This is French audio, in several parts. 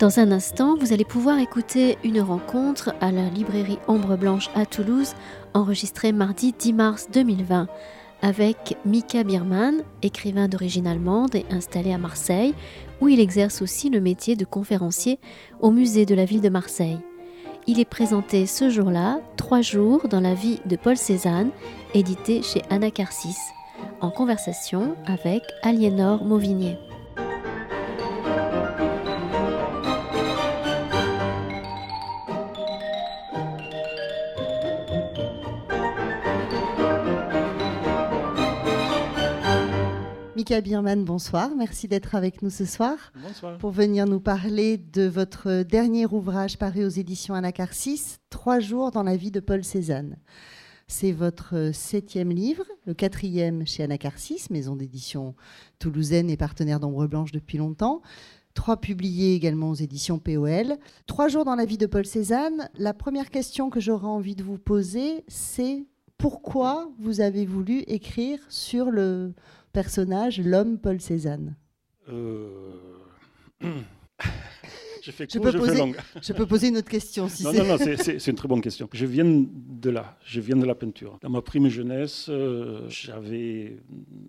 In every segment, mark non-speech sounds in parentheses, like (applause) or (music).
Dans un instant, vous allez pouvoir écouter une rencontre à la librairie Ombre Blanche à Toulouse, enregistrée mardi 10 mars 2020, avec Mika Birman, écrivain d'origine allemande et installé à Marseille, où il exerce aussi le métier de conférencier au musée de la ville de Marseille. Il est présenté ce jour-là, Trois jours dans la vie de Paul Cézanne, édité chez Anacarsis, en conversation avec Aliénor Mauvigné. Mika Birman, bonsoir. Merci d'être avec nous ce soir. Bonsoir. Pour venir nous parler de votre dernier ouvrage paru aux éditions Anacarsis, Trois jours dans la vie de Paul Cézanne. C'est votre septième livre, le quatrième chez Anacarsis, maison d'édition toulousaine et partenaire d'Ombre Blanche depuis longtemps. Trois publiés également aux éditions POL. Trois jours dans la vie de Paul Cézanne. La première question que j'aurais envie de vous poser, c'est pourquoi vous avez voulu écrire sur le personnage, l'homme Paul Cézanne euh... (clears throat) je fais je, court, peux je poser, fais longue. je peux poser une autre question si non, c'est... non, non, c'est- une très bonne question. Je viens de là, je viens de la peinture. Dans ma prime jeunesse, euh, j'avais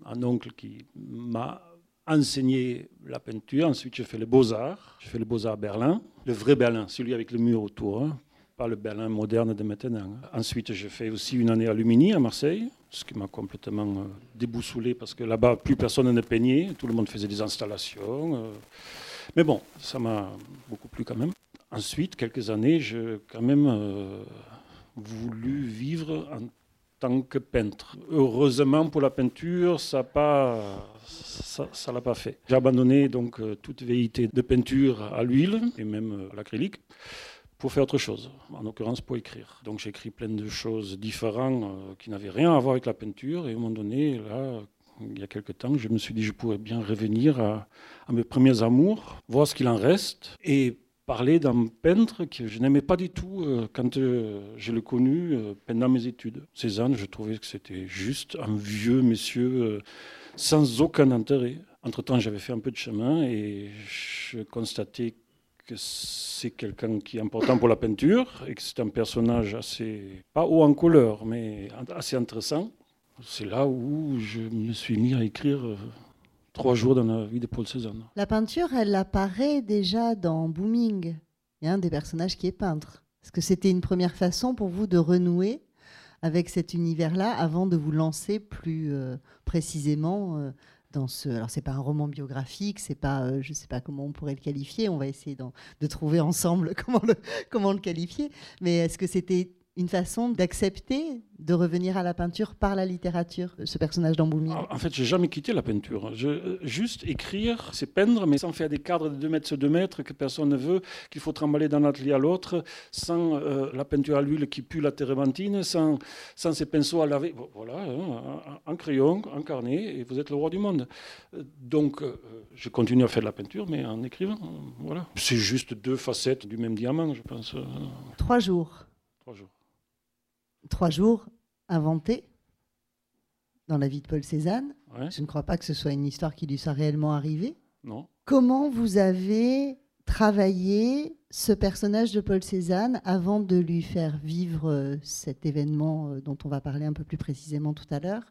un oncle qui m'a enseigné la peinture. Ensuite, j'ai fait les beaux-arts. J'ai fait les beaux-arts à Berlin, le vrai Berlin, celui avec le mur autour, hein, pas le Berlin moderne de maintenant. Ensuite, j'ai fait aussi une année à Lumini, à Marseille, ce qui m'a complètement euh, déboussolé parce que là-bas, plus personne ne peignait, tout le monde faisait des installations. euh. Mais bon, ça m'a beaucoup plu quand même. Ensuite, quelques années, j'ai quand même euh, voulu vivre en tant que peintre. Heureusement pour la peinture, ça n'a pas, l'a pas fait. J'ai abandonné donc toute velléité de peinture à l'huile et même à l'acrylique pour faire autre chose, en l'occurrence pour écrire. Donc j'ai écrit plein de choses différentes euh, qui n'avaient rien à voir avec la peinture et à un moment donné, là, il y a quelques temps, je me suis dit je pourrais bien revenir à, mes premiers amours, voir ce qu'il en reste et parler d'un peintre que je n'aimais pas du tout euh, quand euh, je l'ai connu pendant mes études. Cézanne, je trouvais que c'était juste un vieux monsieur sans aucun intérêt. Entre-temps, j'avais fait un peu de chemin et je constatais que c'est quelqu'un qui est important pour la peinture et que c'est un personnage assez, pas haut en couleur, mais assez intéressant. C'est là où je me suis mis à écrire euh, trois jours dans la vie de Paul Cézanne. La peinture, elle apparaît déjà dans Booming. Il y a un des personnages qui est peintre. Est-ce que c'était une première façon pour vous de renouer avec cet univers-là avant de vous lancer plus euh, précisément euh, ce. Alors, c'est pas un roman biographique, c'est pas, euh, je sais pas comment on pourrait le qualifier. On va essayer de trouver ensemble (laughs) comment le, comment le qualifier. Mais est-ce que c'était une façon d'accepter de revenir à la peinture par la littérature, ce personnage dans Booming En fait, j'ai jamais quitté la peinture. Je, juste écrire, c'est peindre, mais sans faire des cadres de 2 mètres sur 2 mètres que personne ne veut, qu'il faut trimballer d'un atelier à l'autre, sans euh, la peinture à l'huile qui pue la térébenthine, sans, sans ces pinceaux à laver. Vo- Voilà, hein, un, un crayon, un carnet, et vous êtes le roi du monde. Euh, Donc, euh, je continue à faire de la peinture, mais en écrivant. Voilà. C'est juste deux facettes du même diamant, je pense. Trois jours. trois jours. Trois jours inventés dans la vie de Paul Cézanne. Ouais, Je ne crois pas que ce soit une histoire qui lui soit réellement arrivée. non. Comment vous avez travaillé ce personnage de Paul Cézanne avant de lui faire vivre euh, cet événement euh, dont on va parler un peu plus précisément tout à l'heure?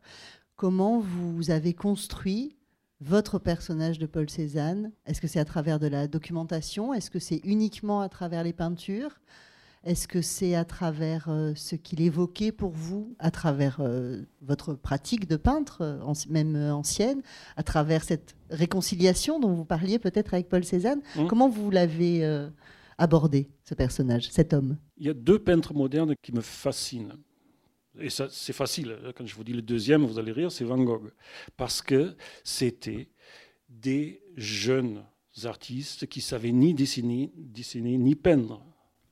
Comment vous avez construit votre personnage de Paul Cézanne? Est-ce que c'est à travers de la documentation? Est-ce que c'est uniquement à travers les peintures? Est-ce que c'est à travers euh, ce qu'il évoquait pour vous, à travers euh, votre pratique de peintre, euh, même ancienne, à travers cette réconciliation dont vous parliez peut-être avec Paul Cézanne Mhm. Comment vous l'avez abordé, ce personnage, cet homme? Il y a deux peintres modernes qui me fascinent. Et ça, c'est facile. Quand je vous dis le deuxième, vous allez rire, c'est Van Gogh. Parce que c'était des jeunes artistes qui savaient ni dessiner, dessiner ni peindre.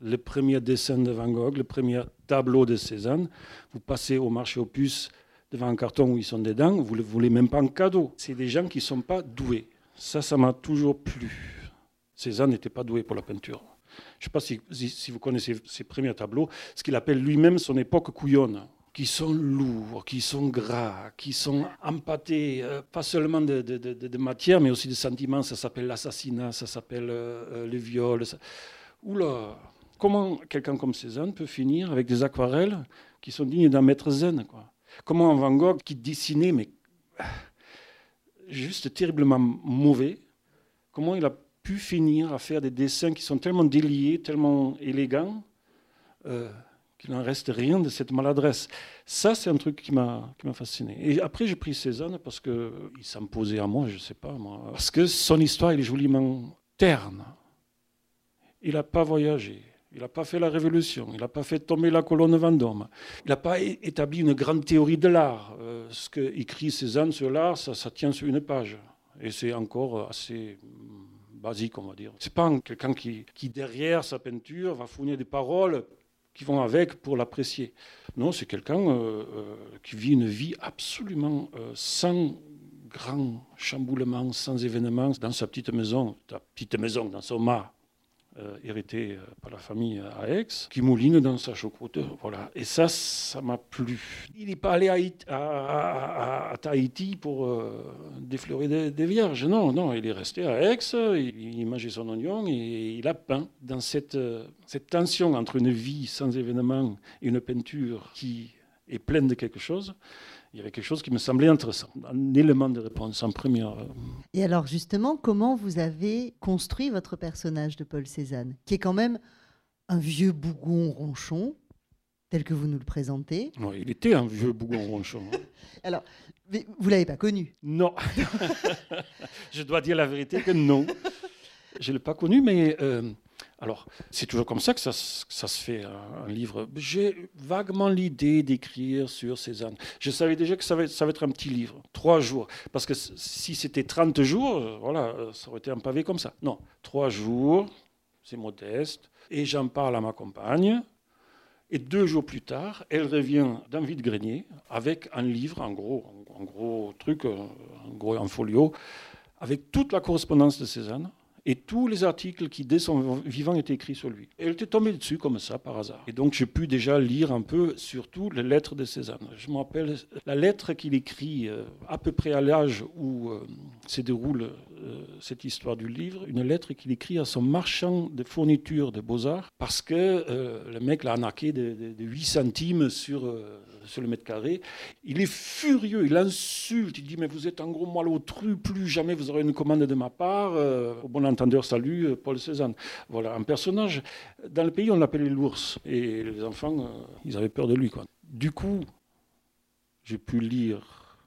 Le premier dessin de Van Gogh, le premier tableau de Cézanne, vous passez au marché aux puces devant un carton où ils sont dedans, vous ne le voulez même pas en cadeau. C'est des gens qui ne sont pas doués. Ça, ça m'a toujours plu. Cézanne n'était pas doué pour la peinture. Je ne sais pas si, vous connaissez ses premiers tableaux, ce qu'il appelle lui-même son époque couillonne, qui sont lourds, qui sont gras, qui sont empâtés, euh, pas seulement de, matière, mais aussi de sentiments. Ça s'appelle l'assassinat, ça s'appelle le viol. Ça... Oula, comment quelqu'un comme Cézanne peut finir avec des aquarelles qui sont dignes d'un maître zen quoi? Comment Van Gogh qui dessinait, mais juste terriblement mauvais, comment il a pu finir à faire des dessins qui sont tellement déliés, tellement élégants, euh, qu'il n'en reste rien de cette maladresse? Ça, c'est un truc qui m'a fasciné. Et après, j'ai pris Cézanne parce qu'il s'imposait à moi, je ne sais pas moi. Parce que son histoire, est joliment terne. Il n'a pas voyagé. Il n'a pas fait la révolution, il n'a pas fait tomber la colonne Vendôme, il n'a pas établi une grande théorie de l'art. Euh, ce que écrit Cézanne sur l'art, ça, ça, tient sur une page. Et c'est encore assez basique, on va dire. C'est pas quelqu'un qui, qui, derrière sa peinture, va fournir des paroles qui vont avec pour l'apprécier. Non, c'est quelqu'un euh, euh, qui vit une vie absolument sans grand chamboulement, sans événements, dans sa petite maison, sa petite maison, dans son mât, hérité euh, par la famille à Aix, qui mouline dans sa choucroute. Voilà. Et ça, ça m'a plu. Il n'est pas allé à, Tahiti pour euh, déflorer des, vierges. Non, non, il est resté à Aix, il, mangeait son oignon et il a peint dans cette, cette tension entre une vie sans événement et une peinture qui est pleine de quelque chose il y avait quelque chose qui me semblait intéressant, un élément de réponse en première. Euh. Et alors justement, comment vous avez construit votre personnage de Paul Cézanne, qui est quand même un vieux bougon ronchon, tel que vous nous le présentez? Oui, il était un vieux bougon ronchon. Hein. (laughs) alors, vous l'avez pas connu? Non. (laughs) Je dois dire la vérité que non. Je ne l'ai pas connu, mais... Euh, alors, c'est toujours comme ça que ça, se fait, un, livre. J'ai vaguement l'idée d'écrire sur Cézanne. Je savais déjà que ça va, être un petit livre, trois jours. Parce que si c'était 30 jours, euh, voilà, euh, ça aurait été un pavé comme ça. Non, trois jours, c'est modeste. Et j'en parle à ma compagne. Et deux jours plus tard, elle revient d'un vide-grenier avec un livre, un gros, un gros truc, euh, un gros en folio, avec toute la correspondance de Cézanne et tous les articles qui, dès son vivant, étaient écrits sur lui. Et elle était tombée dessus comme ça, par hasard. Et donc, j'ai pu déjà lire un peu, surtout, les lettres de Cézanne. Je me rappelle la lettre qu'il écrit euh, à peu près à l'âge où euh, se déroule euh, cette histoire du livre, une lettre qu'il écrit à son marchand de fournitures de beaux-arts, parce que le mec l'a arnaqué de, 8 centimes sur, sur le mètre carré. Il est furieux, il insulte, il dit, mais vous êtes un gros malotru, plus jamais vous aurez une commande de ma part. Entendeur salut, euh, Paul Cézanne. Voilà, un personnage. Dans le pays, on l'appelait l'ours. Et les enfants, euh, ils avaient peur de lui. Du coup, j'ai pu lire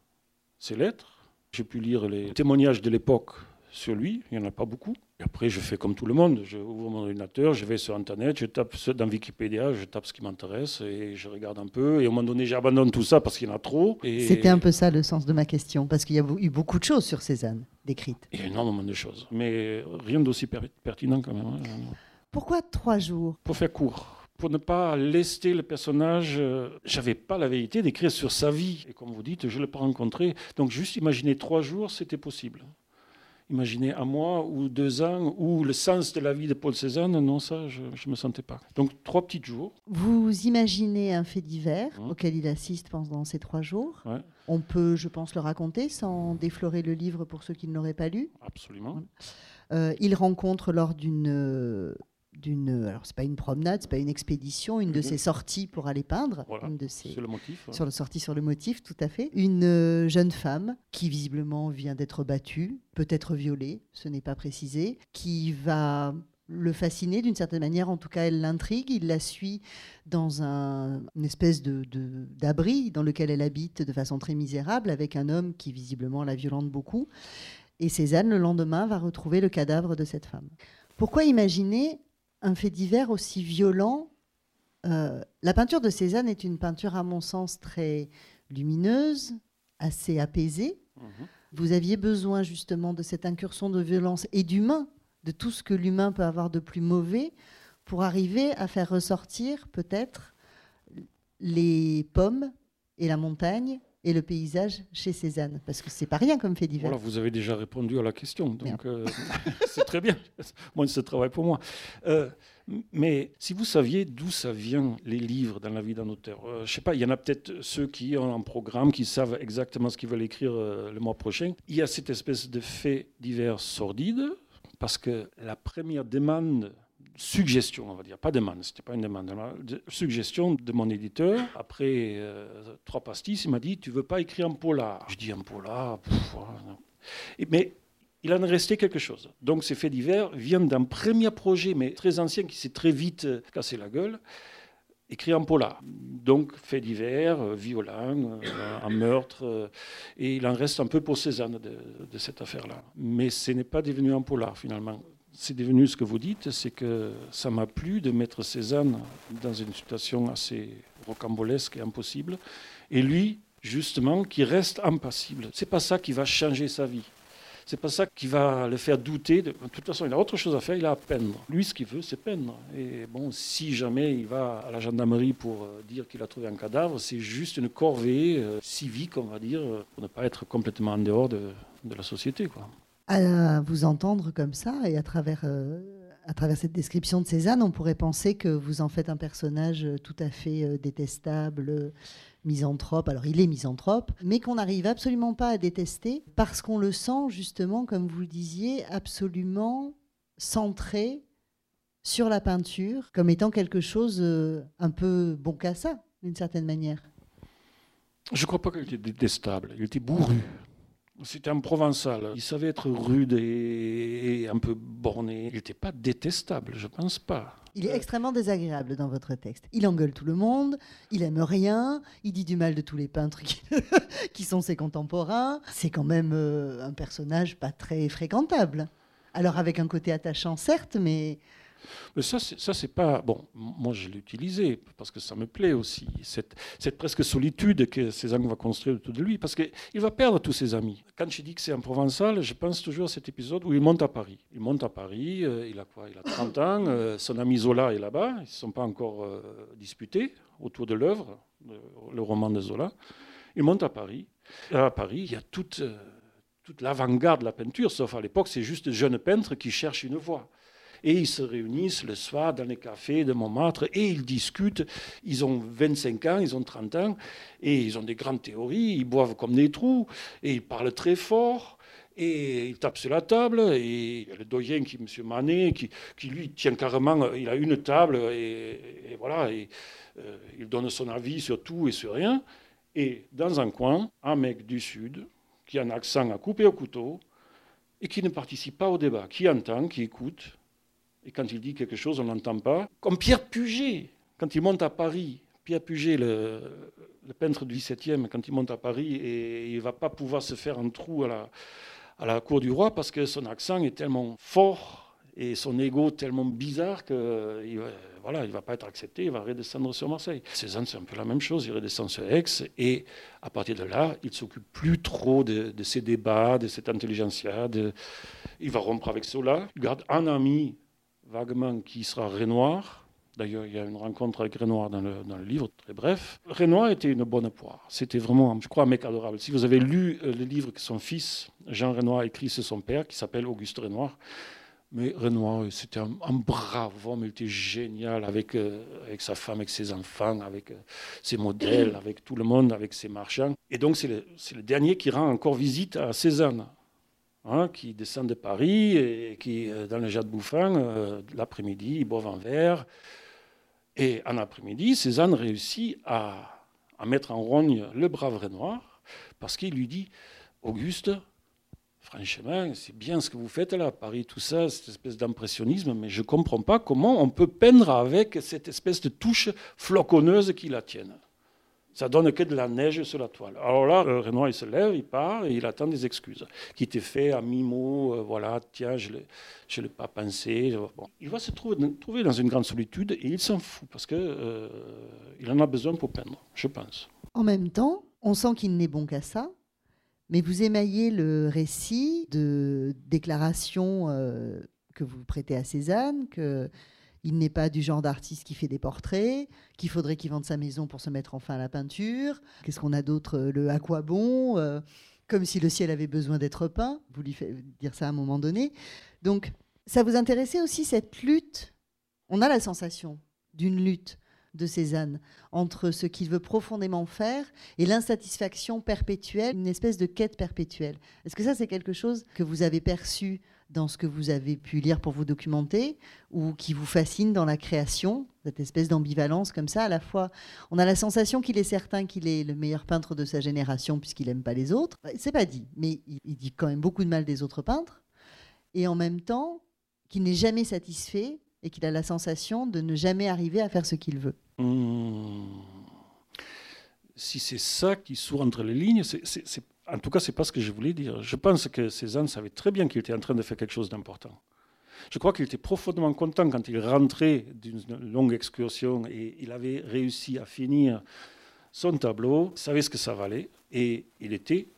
ses lettres, j'ai pu lire les témoignages de l'époque sur lui, il n'y en a pas beaucoup. Et après, je fais comme tout le monde, je ouvre mon ordinateur, je vais sur Internet, je tape dans Wikipédia, je tape ce qui m'intéresse et je regarde un peu. Et au moment donné, j'abandonne tout ça parce qu'il y en a trop. C'était un peu ça le sens de ma question, parce qu'il y a eu beaucoup de choses sur Cézanne décrites. Il y a énormément de choses, mais rien d'aussi pertinent quand même. Hein. Pourquoi trois jours? Pour faire court pour ne pas lester le personnage, euh, j'avais pas la vérité d'écrire sur sa vie. Et comme vous dites, je ne l'ai pas rencontré. Donc juste imaginer trois jours, c'était possible. Imaginez un mois ou deux ans ou le sens de la vie de Paul Cézanne, non, ça, je ne me sentais pas. Donc trois petits jours. Vous imaginez un fait divers hein auquel il assiste pendant ces trois jours. On peut, je pense, le raconter sans déflorer le livre pour ceux qui ne l'auraient pas lu. Absolument. Euh, il rencontre lors d'une d'une alors c'est pas une promenade, c'est pas une expédition, une de mhm. ses sorties pour aller peindre, une de ses sur le motif, sur le sortie sur le motif, tout à fait. Une euh, jeune femme qui visiblement vient d'être battue, peut-être violée, ce n'est pas précisé, qui va le fasciner d'une certaine manière, en tout cas elle l'intrigue, il la suit dans un, une espèce de, d'abri dans lequel elle habite de façon très misérable avec un homme qui visiblement la violente beaucoup. Et Cézanne, le lendemain, va retrouver le cadavre de cette femme. Pourquoi imaginer un fait divers aussi violent. Euh, la peinture de Cézanne est une peinture, à mon sens, très lumineuse, assez apaisée. Mhm. Vous aviez besoin justement de cette incursion de violence et d'humain, de tout ce que l'humain peut avoir de plus mauvais, pour arriver à faire ressortir peut-être les pommes et la montagne et le paysage chez Cézanne Parce que c'est pas rien comme fait divers. Voilà, vous avez déjà répondu à la question, donc euh, (laughs) c'est très bien. (laughs) Moi, c'est travail pour moi. Euh, Mais si vous saviez d'où ça vient, les livres dans la vie d'un auteur, euh, je sais pas, il y en a peut-être ceux qui ont un programme, qui savent exactement ce qu'ils veulent écrire euh, le mois prochain. Il y a cette espèce de fait divers sordide, parce que la première demande suggestion, on va dire, pas demande, c'était pas une demande, suggestion de mon éditeur. Après euh, trois pastilles, il m'a dit, tu veux pas écrire un polar? Je dis un polar, et, mais il en est resté quelque chose. Donc ces faits divers viennent d'un premier projet, mais très ancien, qui s'est très vite euh, cassé la gueule, écrit en polar. Donc faits divers, euh, violents, un meurtre, et il en reste un peu pour Cézanne de, de cette affaire-là. Mais ce n'est pas devenu un polar finalement. C'est devenu ce que vous dites, c'est que ça m'a plu de mettre Cézanne dans une situation assez rocambolesque et impossible, et lui, justement, qui reste impassible. C'est pas ça qui va changer sa vie. C'est pas ça qui va le faire douter. De... toute façon, il a autre chose à faire, il a à peindre. Lui, ce qu'il veut, c'est peindre. Et bon, si jamais il va à la gendarmerie pour euh, dire qu'il a trouvé un cadavre, c'est juste une corvée euh, civique, on va dire, pour ne pas être complètement en dehors de, la société. Quoi. À vous entendre comme ça et à travers, euh, à travers cette description de Cézanne, on pourrait penser que vous en faites un personnage tout à fait détestable misanthrope, alors il est misanthrope, mais qu'on n'arrive absolument pas à détester parce qu'on le sent justement, comme vous le disiez, absolument centré sur la peinture comme étant quelque chose euh, un peu bon qu'à ça, d'une certaine manière. Je ne crois pas qu'il était détestable, il était bourru. C'était un provençal. Il savait être rude et, un peu borné. Il n'était pas détestable, je pense pas. Il est extrêmement désagréable dans votre texte. Il engueule tout le monde, il aime rien, il dit du mal de tous les peintres qui, (laughs) sont ses contemporains. C'est quand même euh, un personnage pas très fréquentable. Alors avec un côté attachant, certes, mais mais ça, c'est pas. Bon, moi, je l'ai utilisé parce que ça me plaît aussi. Cette, presque solitude que Cézanne va construire autour de lui, parce qu'il va perdre tous ses amis. Quand je dis que c'est un provençal, je pense toujours à cet épisode où il monte à Paris. Il monte à Paris, euh, il a quoi? Il a 30 ans, euh, son ami Zola est là-bas, ils ne sont pas encore euh, disputés autour de l'œuvre, le roman de Zola. Il monte à Paris. à Paris, il y a toute toute l'avant-garde de la peinture, sauf à l'époque, c'est juste des jeunes peintres qui cherchent une voie et ils se réunissent le soir dans les cafés de Montmartre et ils discutent. Ils ont 25 ans, ils ont 30 ans et ils ont des grandes théories, ils boivent comme des trous et ils parlent très fort. Et ils tapent sur la table, et il le doyen qui M. Manet, qui, qui, lui tient carrément, il a une table, et, voilà, et, euh, il donne son avis sur tout et sur rien. Et dans un coin, un mec du Sud, qui a un accent à couper au couteau, et qui ne participe pas au débat, qui entend, qui écoute, et quand il dit quelque chose, on n'entend pas. Comme Pierre Puget, quand il monte à Paris, Pierre Puget, le, peintre du XVIIe, quand il monte à Paris, et il va pas pouvoir se faire un trou à la, à la cour du roi parce que son accent est tellement fort et son ego tellement bizarre que il voilà, il va pas être accepté, il va redescendre sur Marseille. Cézanne, c'est un peu la même chose, il redescend sur Aix, et à partir de là, il ne s'occupe plus trop de, de, ces débats, de cette intelligentsia. De... Il va rompre avec cela, il garde un ami vaguement qui sera Renoir. D'ailleurs, il y a une rencontre avec Renoir dans le, dans le livre, très bref. Renoir était une bonne poire. C'était vraiment, je crois, un mec adorable. Si vous avez lu euh, le livre que son fils, Jean Renoir, a écrit sur son père, qui s'appelle Auguste Renoir, mais Renoir, c'était un, brave homme, il était génial avec, euh, avec sa femme, avec ses enfants, avec euh, ses modèles, avec tout le monde, avec ses marchands. Et donc, c'est le, le, dernier qui rend encore visite à Cézanne. Hein, qui descend de Paris et qui, euh, dans le Jade Bouffin, euh, l'après-midi, ils boivent un verre. Et en après-midi, Cézanne réussit à, à, mettre en rogne le brave Renoir parce qu'il lui dit Auguste, franchement, c'est bien ce que vous faites là, Paris, tout ça, cette espèce d'impressionnisme, mais je ne comprends pas comment on peut peindre avec cette espèce de touche floconneuse qui la tienne. Ça donne que de la neige sur la toile. Alors là, euh, Renoir, il se lève, il part et il attend des excuses. Qui t'est fait à mi-mot, euh, voilà, tiens, je ne l'ai pas pensé. Il va se trouver, dans une grande solitude et il s'en fout parce qu'il euh, en a besoin pour peindre, je pense. En même temps, on sent qu'il n'est bon qu'à ça, mais vous émaillez le récit de déclarations que vous prêtez à Cézanne, que il n'est pas du genre d'artiste qui fait des portraits, qu'il faudrait qu'il vende sa maison pour se mettre enfin à la peinture. Qu'est-ce qu'on a d'autre Le à quoi bon euh, Comme si le ciel avait besoin d'être peint. Vous lui faites dire ça à un moment donné. Donc, ça vous intéressait aussi cette lutte? On a la sensation d'une lutte de Cézanne entre ce qu'il veut profondément faire et l'insatisfaction perpétuelle, une espèce de quête perpétuelle. Est-ce que ça, c'est quelque chose que vous avez perçu dans ce que vous avez pu lire pour vous documenter ou qui vous fascine dans la création, cette espèce d'ambivalence comme ça, à la fois on a la sensation qu'il est certain qu'il est le meilleur peintre de sa génération puisqu'il n'aime pas les autres, c'est pas dit, mais il dit quand même beaucoup de mal des autres peintres, et en même temps qu'il n'est jamais satisfait et qu'il a la sensation de ne jamais arriver à faire ce qu'il veut. Mmh. Si c'est ça qui sourd entre les lignes, c'est, en tout cas, c'est pas ce que je voulais dire. Je pense que Cézanne savait très bien qu'il était en train de faire quelque chose d'important. Je crois qu'il était profondément content quand il rentrait d'une longue excursion et il avait réussi à finir son tableau, savait ce que ça valait et il était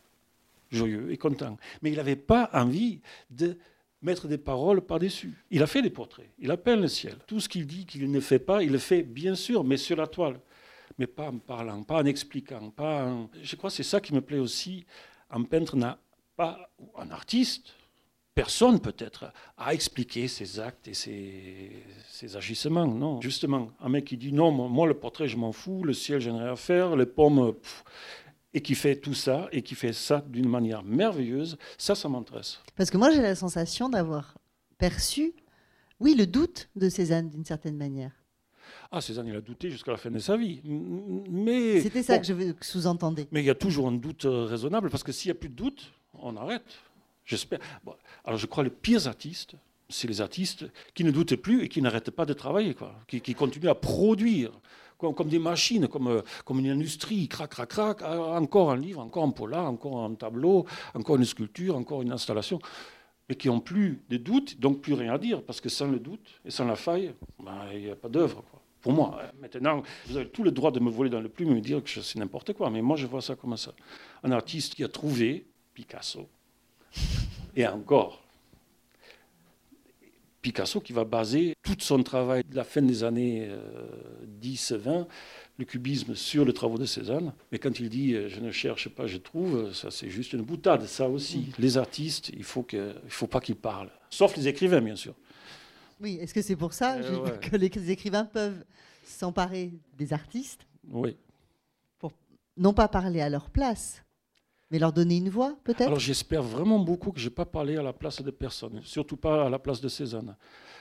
joyeux et content. Mais il n'avait pas envie de mettre des paroles par-dessus. Il a fait des portraits, il a peint le ciel. Tout ce qu'il dit qu'il ne fait pas, il le fait bien sûr, mais sur la toile. Mais pas en parlant, pas en expliquant. Pas Je crois que c'est ça qui me plaît aussi. Un peintre n'a pas, un artiste, personne peut-être, à expliquer ses actes et ses, agissements. Non, justement, un mec qui dit non, moi le portrait je m'en fous, le ciel j'ai rien à faire, les pommes et qui fait tout ça, et qui fait ça d'une manière merveilleuse, ça, ça m'intéresse. Parce que moi, j'ai la sensation d'avoir perçu, oui, le doute de Cézanne, d'une certaine manière. Ah, Cézanne, il a douté jusqu'à la fin de sa vie. Mais C'était ça que je sous-entendais. Mais il y a toujours un doute euh, raisonnable, parce que s'il n'y a plus de doute, on arrête. J'espère. alors, je crois que les pires artistes, c'est les artistes qui ne doutent plus et qui n'arrêtent pas de travailler, quoi, qui, qui continuent à produire comme, des machines, comme, euh, comme une industrie, crac, crac, crac, euh, encore un livre, encore un polar, encore un tableau, encore une sculpture, encore une installation, mais qui n'ont plus de doute, donc plus rien à dire, parce que sans le doute et sans la faille, ben, il n'y a pas d'œuvre. Pour moi, maintenant, vous avez tout le droit de me voler dans le plume et me dire que c'est n'importe quoi, mais moi je vois ça comme ça. Un artiste qui a trouvé Picasso, (laughs) et encore, Picasso qui va baser tout son travail de la fin des années 10-20, euh, le cubisme, sur les travaux de Cézanne. Mais quand il dit euh, je ne cherche pas, je trouve, ça c'est juste une boutade. Ça aussi, mm. les artistes, il faut que, il faut pas qu'ils parlent, sauf les écrivains bien sûr. Oui, est-ce que c'est pour ça euh, que les écrivains peuvent s'emparer des artistes Oui. Pour non pas parler à leur place, mais leur donner une voix, peut-être? Alors j'espère vraiment beaucoup que je n'ai pas parlé à la place de personne, surtout pas à la place de Cézanne.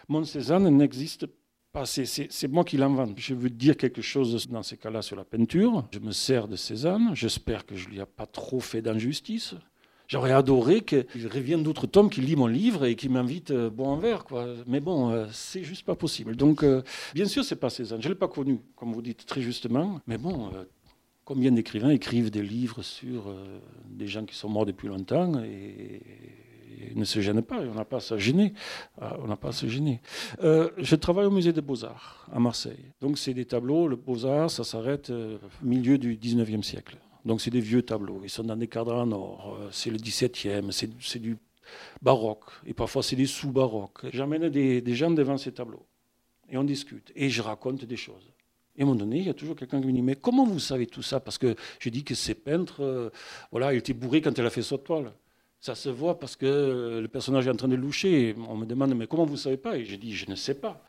Mon Cézanne n'existe pas, c'est moi qui l'invente. Je veux dire quelque chose dans ces cas-là sur la peinture. Je me sers de Cézanne, j'espère que je ne lui ai pas trop fait d'injustice. J'aurais adoré qu'il revienne d'autres tomes, qui lit mon livre et qui m'invite euh, bon en verre. Quoi. Mais bon, euh, c'est juste pas possible. Donc, euh, bien sûr, c'est pas Cézanne. Je l'ai pas connu, comme vous dites très justement. Mais bon, Combien d'écrivains écrivent des livres sur euh, des gens qui sont morts depuis longtemps et, ne se gênent pas, on n'a pas à se gêner. On n'a pas à se gêner. Euh, je travaille au musée des Beaux-Arts à Marseille. Donc c'est des tableaux, le Beaux-Arts, ça s'arrête euh, milieu du 19e siècle. Donc c'est des vieux tableaux, ils sont dans des cadres en or, c'est le 17e, c'est du baroque, et parfois c'est des sous-baroques. J'amène des, gens devant ces tableaux, et on discute, et je raconte des choses. Et à un moment donné, il y a toujours quelqu'un qui me dit Mais comment vous savez tout ça? Parce que je dis que ces peintres, euh, voilà, il était bourré quand elle a fait sa toile. Ça se voit parce que le personnage est en train de loucher. On me demande Mais comment vous ne savez pas? Et je dis Je ne sais pas.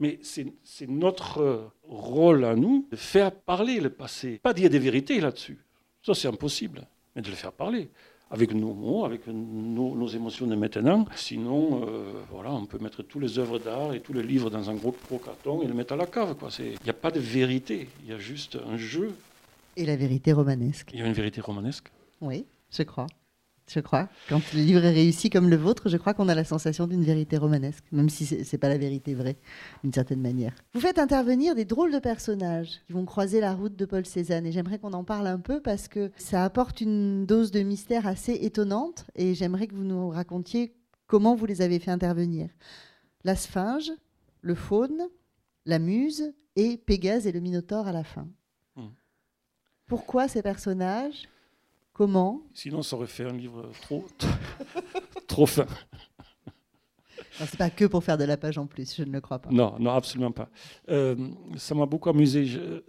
Mais c'est notre rôle à nous de faire parler le passé. Pas dire des vérités là-dessus. Ça, c'est impossible. Mais de le faire parler avec nos mots, avec nos, émotions de maintenant. Sinon, euh, voilà, on peut mettre tous les œuvres d'art et tous les livres dans un gros, gros carton et le mettre à la cave. Il n'y a pas de vérité, il y a juste un jeu. Et la vérité romanesque. Il y a une vérité romanesque Oui, je crois je crois. Quand le livre est réussi comme le vôtre, je crois qu'on a la sensation d'une vérité romanesque, même si ce n'est pas la vérité vraie, d'une certaine manière. Vous faites intervenir des drôles de personnages qui vont croiser la route de Paul Cézanne, et j'aimerais qu'on en parle un peu parce que ça apporte une dose de mystère assez étonnante, et j'aimerais que vous nous racontiez comment vous les avez fait intervenir. La sphinge, le faune, la muse, et Pégase et le minotaure à la fin. Hmm. Pourquoi ces personnages? Comment Sinon, ça aurait fait un livre trop, (laughs) trop fin. C'est pas que pour faire de la page en plus, je ne le crois pas. Non, non, absolument pas. Euh, ça m'a beaucoup amusé.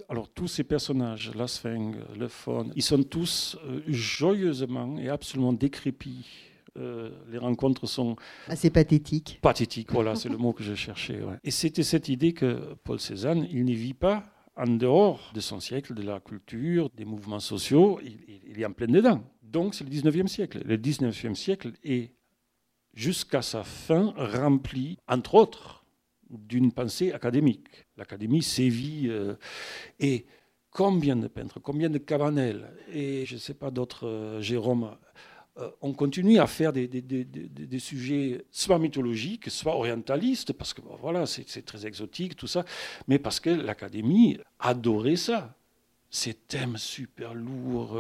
alors, tous ces personnages, la sphinx, le faune, ils sont tous euh, joyeusement et absolument décrépits euh, les rencontres sont assez pathétiques. Pathétiques, voilà, c'est le mot que je cherchais. Et c'était cette idée que Paul Cézanne, il ne vit pas en dehors de son siècle, de la culture, des mouvements sociaux, il, il est en plein dedans. Donc c'est le 19e siècle. Le 19e siècle est jusqu'à sa fin rempli, entre autres, d'une pensée académique. L'académie sévit euh, et combien de peintres, combien de Cabanel et je ne sais pas d'autres, euh, Jérôme, euh, ont continué à faire des, sujets soit mythologiques, soit orientalistes, parce que voilà, c'est très exotique, tout ça, mais parce que l'Académie adorait ça. Ces thèmes super lourds,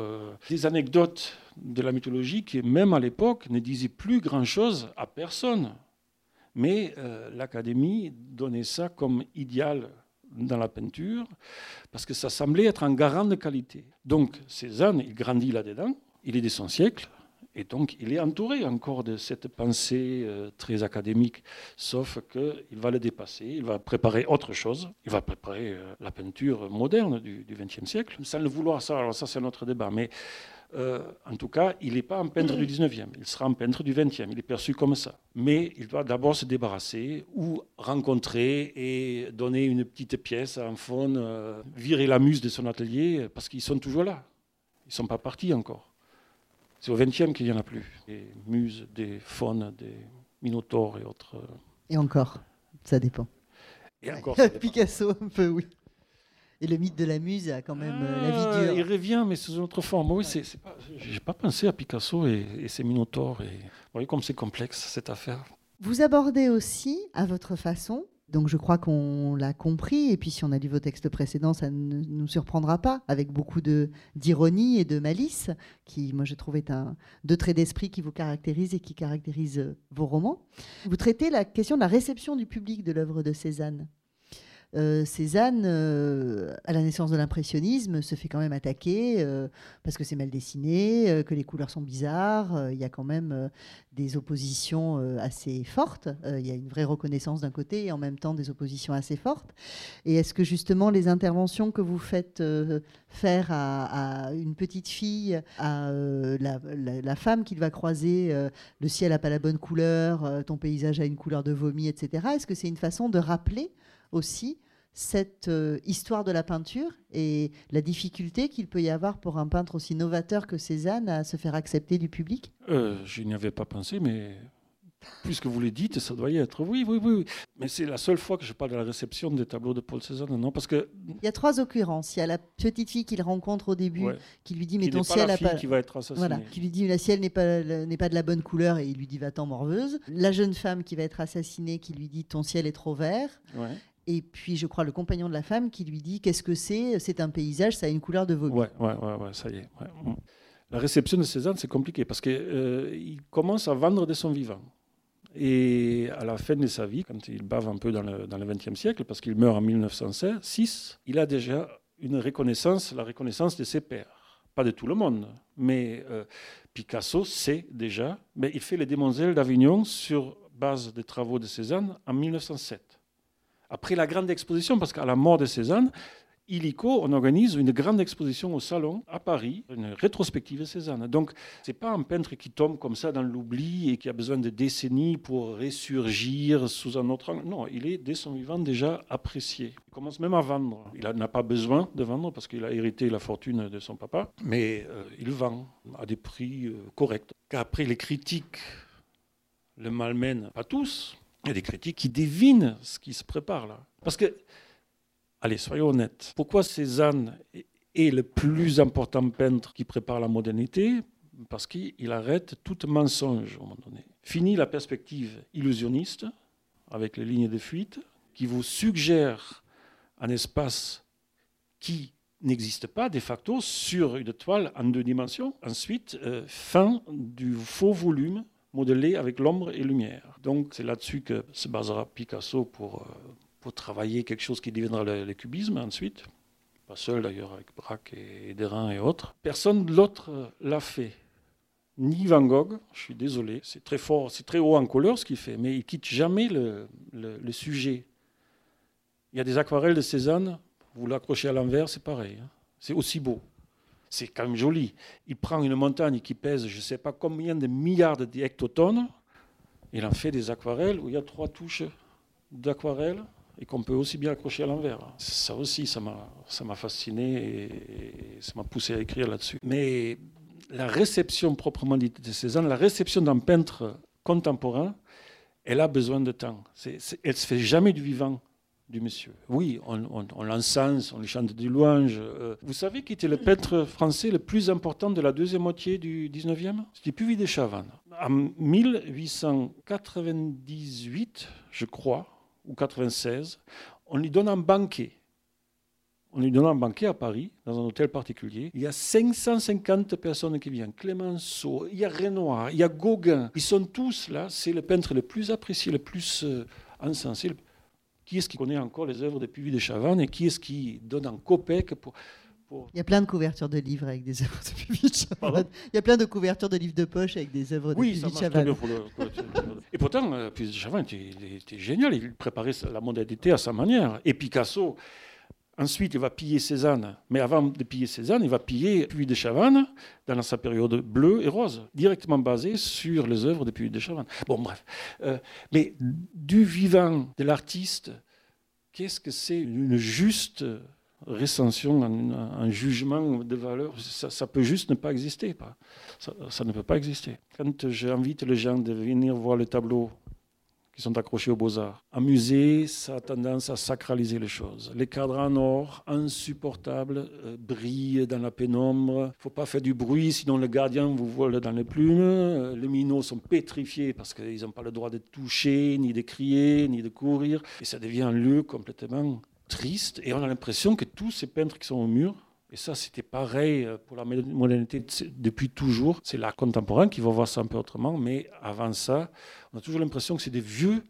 des anecdotes de la mythologie qui, même à l'époque, ne disaient plus grand-chose à personne. Mais euh, l'Académie donnait ça comme idéal dans la peinture, parce que ça semblait être un garant de qualité. Donc Cézanne, il grandit là-dedans, il est de son siècle, et donc il est entouré encore de cette pensée euh, très académique, sauf qu'il va le dépasser, il va préparer autre chose, il va préparer euh, la peinture moderne du XXe siècle, sans le vouloir ça, alors ça c'est un autre débat, mais euh, en tout cas, il n'est pas un peintre du 19e, il sera un peintre du 20e, il est perçu comme ça. Mais il doit d'abord se débarrasser ou rencontrer et donner une petite pièce à un faune, virer la muse de son atelier, parce qu'ils sont toujours là. Ils ne sont pas partis encore. C'est au 20e qu'il n'y en a plus. Des muses, des faunes, des minotaures et autres. Et encore, ça dépend. Et (laughs) encore, Picasso, un peu, oui. Et le mythe de la muse a quand même euh, la vie ah, dure. Il revient, mais sous une autre forme. Oui, c'est, pas, j'ai pas pensé à Picasso et, ses minotaures. Et, vous voyez comme c'est complexe cette affaire. Vous abordez aussi, à votre façon, donc je crois qu'on l'a compris, et puis si on a lu vos textes précédents, ça ne nous surprendra pas, avec beaucoup de, d'ironie et de malice, qui, moi, je trouve, est un, deux traits d'esprit qui vous caractérisent et qui caractérisent euh, vos romans. Vous traitez la question de la réception du public de l'œuvre de Cézanne. Euh, Cézanne, euh, à la naissance de l'impressionnisme, se fait quand même attaquer euh, parce que c'est mal dessiné, que les couleurs sont bizarres. Il y a quand même des oppositions assez fortes. Il y a une vraie reconnaissance d'un côté et en même temps des oppositions assez fortes. Et est-ce que justement les interventions que vous faites faire à, une petite fille, à la, la, femme qu'il va croiser, le ciel n'a pas la bonne couleur, ton paysage a une couleur de vomi, etc., est-ce que c'est une façon de rappeler aussi cette euh, histoire de la peinture et la difficulté qu'il peut y avoir pour un peintre aussi novateur que Cézanne à se faire accepter du public? Euh, Je n'y avais pas pensé, mais puisque vous le dites, ça doit y être. Oui, oui, oui. Mais c'est la seule fois que je parle de la réception des tableaux de Paul Cézanne, non Parce que il y a trois occurrences. Il y a la petite fille qu'il rencontre au début, qui lui dit mais ton ciel a pas. Qui va être assassinée. Voilà, qui lui dit le ciel n'est pas n'est pas de la bonne couleur et il lui dit va-t'en morveuse. La jeune femme qui va être assassinée, qui lui dit ton ciel est trop vert. Ouais. Et puis, je crois, le compagnon de la femme qui lui dit Qu'est-ce que c'est? C'est un paysage, ça a une couleur de vomi. Ouais, ouais, ouais, ça y est. La réception de Cézanne, c'est compliqué parce qu'il euh, commence à vendre de son vivant. Et à la fin de sa vie, quand il bave un peu dans le, dans le XXe siècle, parce qu'il meurt en 1906, il a déjà une reconnaissance, la reconnaissance de ses pairs. Pas de tout le monde, mais euh, Picasso sait déjà, mais il fait les Demoiselles d'Avignon sur base des travaux de Cézanne en 1907 après la grande exposition, parce qu'à la mort de Cézanne, Illico, on organise une grande exposition au Salon à Paris, une rétrospective de Cézanne. Donc, ce n'est pas un peintre qui tombe comme ça dans l'oubli et qui a besoin de décennies pour ressurgir sous un autre angle. Non, il est dès son vivant déjà apprécié. Il commence même à vendre. Il n'a pas besoin de vendre parce qu'il a hérité la fortune de son papa, mais euh, il vend à des prix euh, corrects. Qu'après, les critiques le malmènent, pas tous, il y a des critiques qui devinent ce qui se prépare là. Parce que, allez, soyons honnêtes, pourquoi Cézanne est le plus important peintre qui prépare la modernité? Parce qu'il arrête tout mensonge au moment donné. Fini la perspective illusionniste avec les lignes de fuite qui vous suggère un espace qui n'existe pas de facto sur une toile en deux dimensions. Ensuite, euh, fin du faux volume modelé avec l'ombre et lumière. Donc c'est là-dessus que se basera Picasso pour, euh, pour travailler quelque chose qui deviendra le, cubisme ensuite. Pas seul d'ailleurs, avec Braque et Derain et autres. Personne d'autre euh, l'a fait. Ni Van Gogh, je suis désolé, c'est très fort, c'est très haut en couleur ce qu'il fait, mais il quitte jamais le, le, sujet. Il y a des aquarelles de Cézanne, vous l'accrochez à l'envers, c'est pareil, hein. c'est aussi beau. C'est quand même joli. Il prend une montagne qui pèse je ne sais pas combien de milliards de hectotonnes, il en fait des aquarelles où il y a trois touches d'aquarelle et qu'on peut aussi bien accrocher à l'envers. Ça aussi, ça m'a fasciné et, ça m'a poussé à écrire là-dessus. Mais la réception proprement dite de Cézanne, la réception d'un peintre contemporain, elle a besoin de temps. elle ne se fait jamais du vivant du monsieur. Oui, on, on, l'encense, on lui chante des louanges. Euh, vous savez qui était le peintre français le plus important de la deuxième moitié du 19e C'était Puvis de Chavannes. En 1898, je crois, ou 96, on lui donne un banquet. On lui donne un banquet à Paris, dans un hôtel particulier. Il y a 550 personnes qui viennent. Clémenceau, il y a Renoir, il y a Gauguin. Ils sont tous là. C'est le peintre le plus apprécié, le plus euh, encensé. Qui est-ce qui connaît encore les œuvres de Puvis de Chavannes et qui est-ce qui donne un copec pour, il y a plein de couvertures de livres avec des œuvres de Puvis de Chavannes. Il y a plein de couvertures de livres de poche avec des œuvres de Puvis de Chavannes. et pourtant, euh, Puvis de Chavannes était, génial. Il préparait la modernité à sa manière. Et Picasso, ensuite, il va piller Cézanne. Mais avant de piller Cézanne, il va piller Puvis de Chavannes dans sa période bleue et rose, directement basée sur les œuvres de Puvis de Chavannes. Bon, bref. Euh, mais du vivant de l'artiste, qu'est-ce que c'est une juste recension, un, jugement de valeur, ça, peut juste ne pas exister. Pas. Ça, ne peut pas exister. Quand j'invite les gens de venir voir les tableaux qui sont accrochés aux beaux-arts, un musée, ça a tendance à sacraliser les choses. Les cadres en or, insupportables, euh, brillent dans la pénombre. Il faut pas faire du bruit, sinon le gardien vous vole dans les plumes. Euh, les minots sont pétrifiés parce qu'ils n'ont pas le droit de toucher, ni de crier, ni de courir. Et ça devient un lieu complètement triste et on a l'impression que tous ces peintres qui sont au mur, et ça c'était pareil euh, pour la modernité depuis toujours, c'est l'art contemporain qui va voir ça un peu autrement, mais avant ça, on a toujours l'impression que c'est des vieux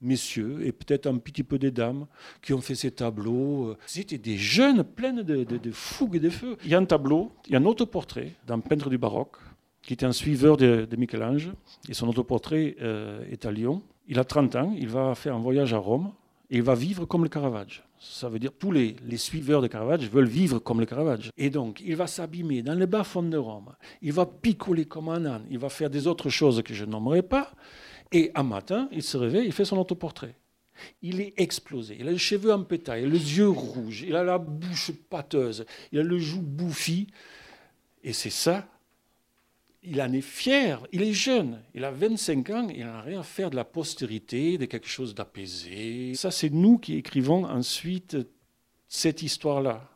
messieurs et peut-être un petit peu des dames qui ont fait ces tableaux. C'était des jeunes pleins de, de, fougue et de feu. Il y a un tableau, il y a un autoportrait d'un peintre du baroque qui était un suiveur de, Michel-Ange, et son autoportrait euh, est à Lyon. Il a 30 ans, il va faire un voyage à Rome, il va vivre comme le Caravage. Ça veut dire tous les, suiveurs de Caravage veulent vivre comme le Caravage. Et donc, il va s'abîmer dans les bas-fonds de Rome. Il va picoler comme un âne. Il va faire des autres choses que je nommerai pas. Et un matin, il se réveille, il fait son autoportrait. Il est explosé. Il a les cheveux en pétaille, les yeux rouges, il a la bouche pâteuse, il a le joue bouffi. Et c'est ça il en est fier, il est jeune, il a 25 ans, il n'a rien à faire de la postérité, de quelque chose d'apaisé. Ça, c'est nous qui écrivons ensuite cette histoire-là.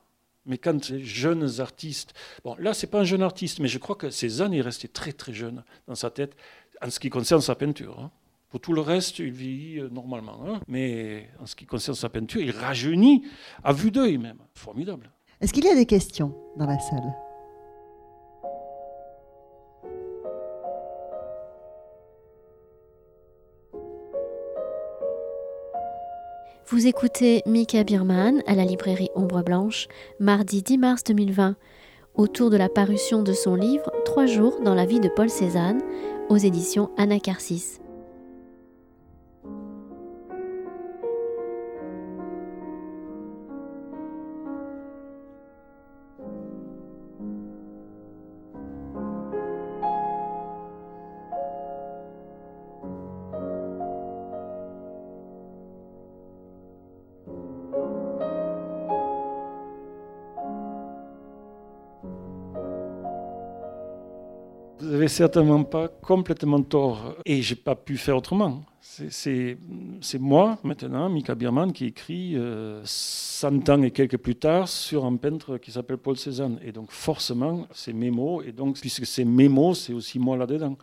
Mais quand les jeunes artistes, bon, là, c'est pas un jeune artiste, mais je crois que Cézanne est resté très très jeune dans sa tête en ce qui concerne sa peinture. Hein. Pour tout le reste, il vit euh, normalement. Hein. Mais en ce qui concerne sa peinture, il rajeunit à vue d'œil même. Formidable. Est-ce qu'il y a des questions dans la salle? Vous écoutez Mika Birman à la librairie Ombre Blanche, mardi 10 mars 2020, autour de la parution de son livre Trois jours dans la vie de Paul Cézanne aux éditions Anacarsis. Certainement pas complètement tort. Et j'ai pas pu faire autrement. C'est moi, maintenant, Mika Biermann, qui écrit euh, 100 ans et quelques plus tard sur un peintre qui s'appelle Paul Cézanne. Et donc, forcément, c'est mes mots. Et donc, puisque c'est mes mots, c'est aussi moi là-dedans.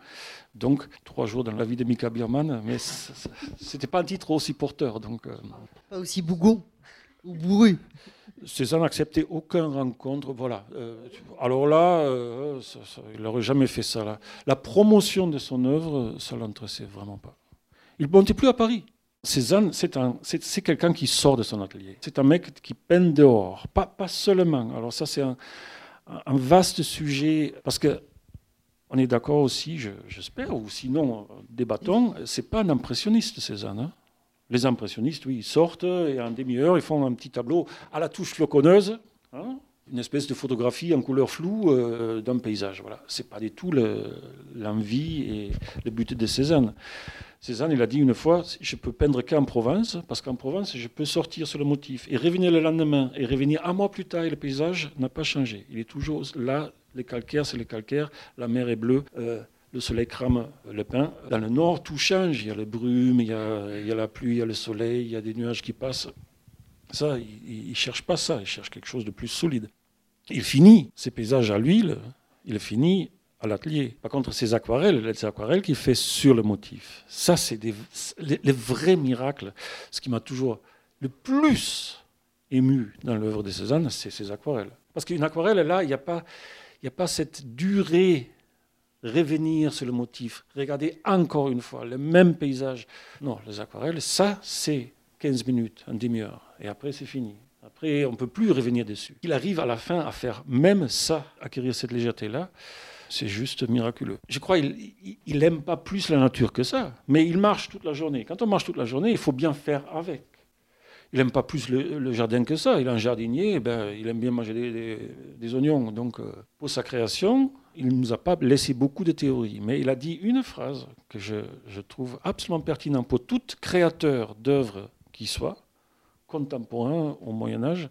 Donc, trois jours dans la vie de Mika Biermann, mais c'était pas un titre aussi porteur. Donc, euh. Pas aussi bougon ou bourru. Cézanne n'acceptait aucune rencontre. Voilà. Euh, alors là, euh, il n'aurait jamais fait ça. La promotion de son œuvre, ça l'intéressait vraiment pas. Il ne montait plus à Paris. Cézanne, c'est quelqu'un qui sort de son atelier. C'est un mec qui peint dehors, pas, seulement. Alors ça, c'est un, vaste sujet, parce que on est d'accord aussi, j'espère, ou sinon, débattons, c'est pas un impressionniste, Cézanne. Les impressionnistes, oui, ils sortent et en demi-heure, ils font un petit tableau à la touche floconneuse. Hein. une espèce de photographie en couleur floue euh, d'un paysage. Voilà, c'est pas du tout l'envie et le but de Cézanne. Cézanne, il a dit une fois, je peux peindre qu'en Provence, parce qu'en Provence, je peux sortir sur le motif et revenir le lendemain et revenir un mois plus tard et le paysage n'a pas changé. Il est toujours là, les calcaires, c'est les calcaires, la mer est bleue. Euh, le soleil crame le pain. Dans le nord, tout change. Il y a les brumes, il y a, la pluie, il y a le soleil, il y a des nuages qui passent. Ça, il ne cherche pas ça, il cherche quelque chose de plus solide. Il finit ses paysages à l'huile, il finit à l'atelier. Par contre, ces aquarelles, les aquarelles qu'il fait sur le motif, ça, c'est les, vrais miracles. Ce qui m'a toujours le plus ému dans l'œuvre de Cézanne, c'est ces aquarelles. Parce qu'une aquarelle, là, il n'y a pas cette durée revenir sur le motif, regarder encore une fois le même paysage. Non, les aquarelles, ça, c'est 15 minutes, une demi-heure, et après, c'est fini. Après, on ne peut plus revenir dessus. Il arrive à la fin à faire même ça, acquérir cette légèreté-là. C'est juste miraculeux. Je crois qu'il n'aime pas plus la nature que ça, mais il marche toute la journée. Quand on marche toute la journée, il faut bien faire avec. Il n'aime pas plus le, jardin que ça. Il est un jardinier, ben, il aime bien manger des, oignons. Donc, euh, pour sa création, il ne nous a pas laissé beaucoup de théories, mais il a dit une phrase que je, trouve absolument pertinente pour tout créateur d'œuvres qui soit, contemporain au Moyen Âge,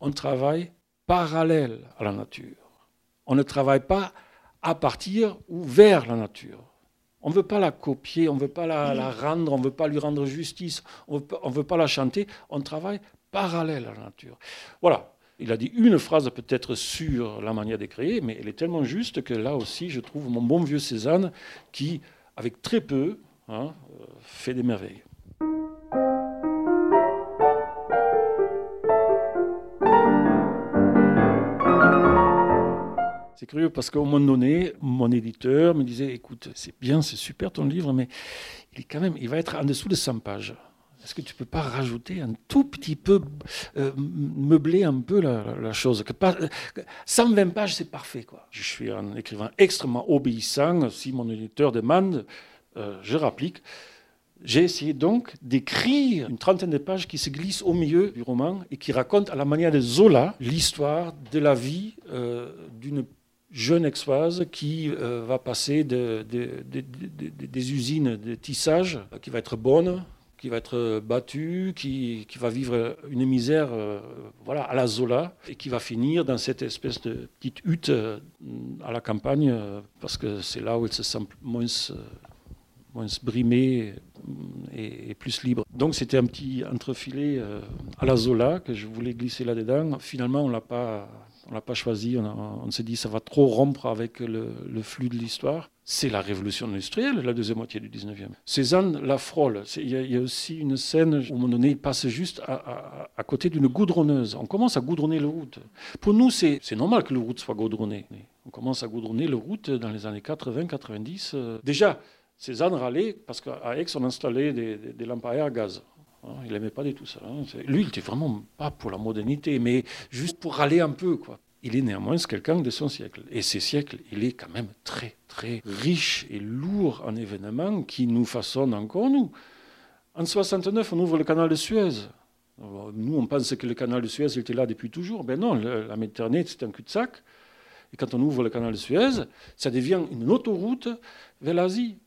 on travaille parallèle à la nature. On ne travaille pas à partir ou vers la nature. On ne veut pas la copier, on ne veut pas la, rendre, on ne veut pas lui rendre justice, on ne veut pas la chanter, on travaille parallèle à la nature. Voilà, il a dit une phrase peut-être sur la manière créer, mais elle est tellement juste que là aussi, je trouve mon bon vieux Cézanne qui, avec très peu, hein, euh, fait des merveilles. C'est curieux parce qu'au moment donné, mon éditeur me disait Écoute, c'est bien, c'est super ton livre, mais il, est quand même, il va être en dessous de 100 pages. Est-ce que tu ne peux pas rajouter un tout petit peu, euh, meubler un peu la, chose? Que 120 pages, c'est parfait. Quoi. Je suis un écrivain extrêmement obéissant. Si mon éditeur demande, euh, je rapplique. J'ai essayé donc d'écrire une trentaine de pages qui se glissent au milieu du roman et qui racontent à la manière de Zola l'histoire de la vie euh, d'une jeune exoise qui va passer des usines de tissage, qui va être bonne, qui va être battue, qui, va vivre une misère euh, voilà, à la Zola, et qui va finir dans cette espèce de petite hutte euh, à la campagne, parce que c'est là où elle se sent moins, moins brimée et, et, plus libre. Donc c'était un petit entrefilet à la Zola que je voulais glisser là-dedans. Finalement, on l'a pas on l'a pas choisi, on, s'est dit ça va trop rompre avec le, flux de l'histoire. C'est la révolution industrielle, la deuxième moitié du 19e. Cézanne la frôle. Il y, a aussi une scène où, à un moment donné, il passe juste à, côté d'une goudronneuse. On commence à goudronner le route. Pour nous, c'est normal que le route soit goudronné. On commence à goudronner le route dans les années 80-90. Euh. Déjà, Cézanne râlait parce qu'à Aix, on installait des, des, lampadaires à gaz. Hein, il n'aimait pas du tout ça. Hein. Lui, il n'était vraiment pas pour la modernité, mais juste pour râler un peu. Il est néanmoins quelqu'un de son siècle. Et ces siècles, il est quand même très, très riche et lourd en événements qui nous façonnent encore, nous. En 69, on ouvre le canal de Suez. nous, on pense que le canal de Suez était là depuis toujours. Ben non, la Méditerranée, c'est un cul-de-sac. Et quand on ouvre le canal de Suez, ça devient une autoroute vers l'Asie.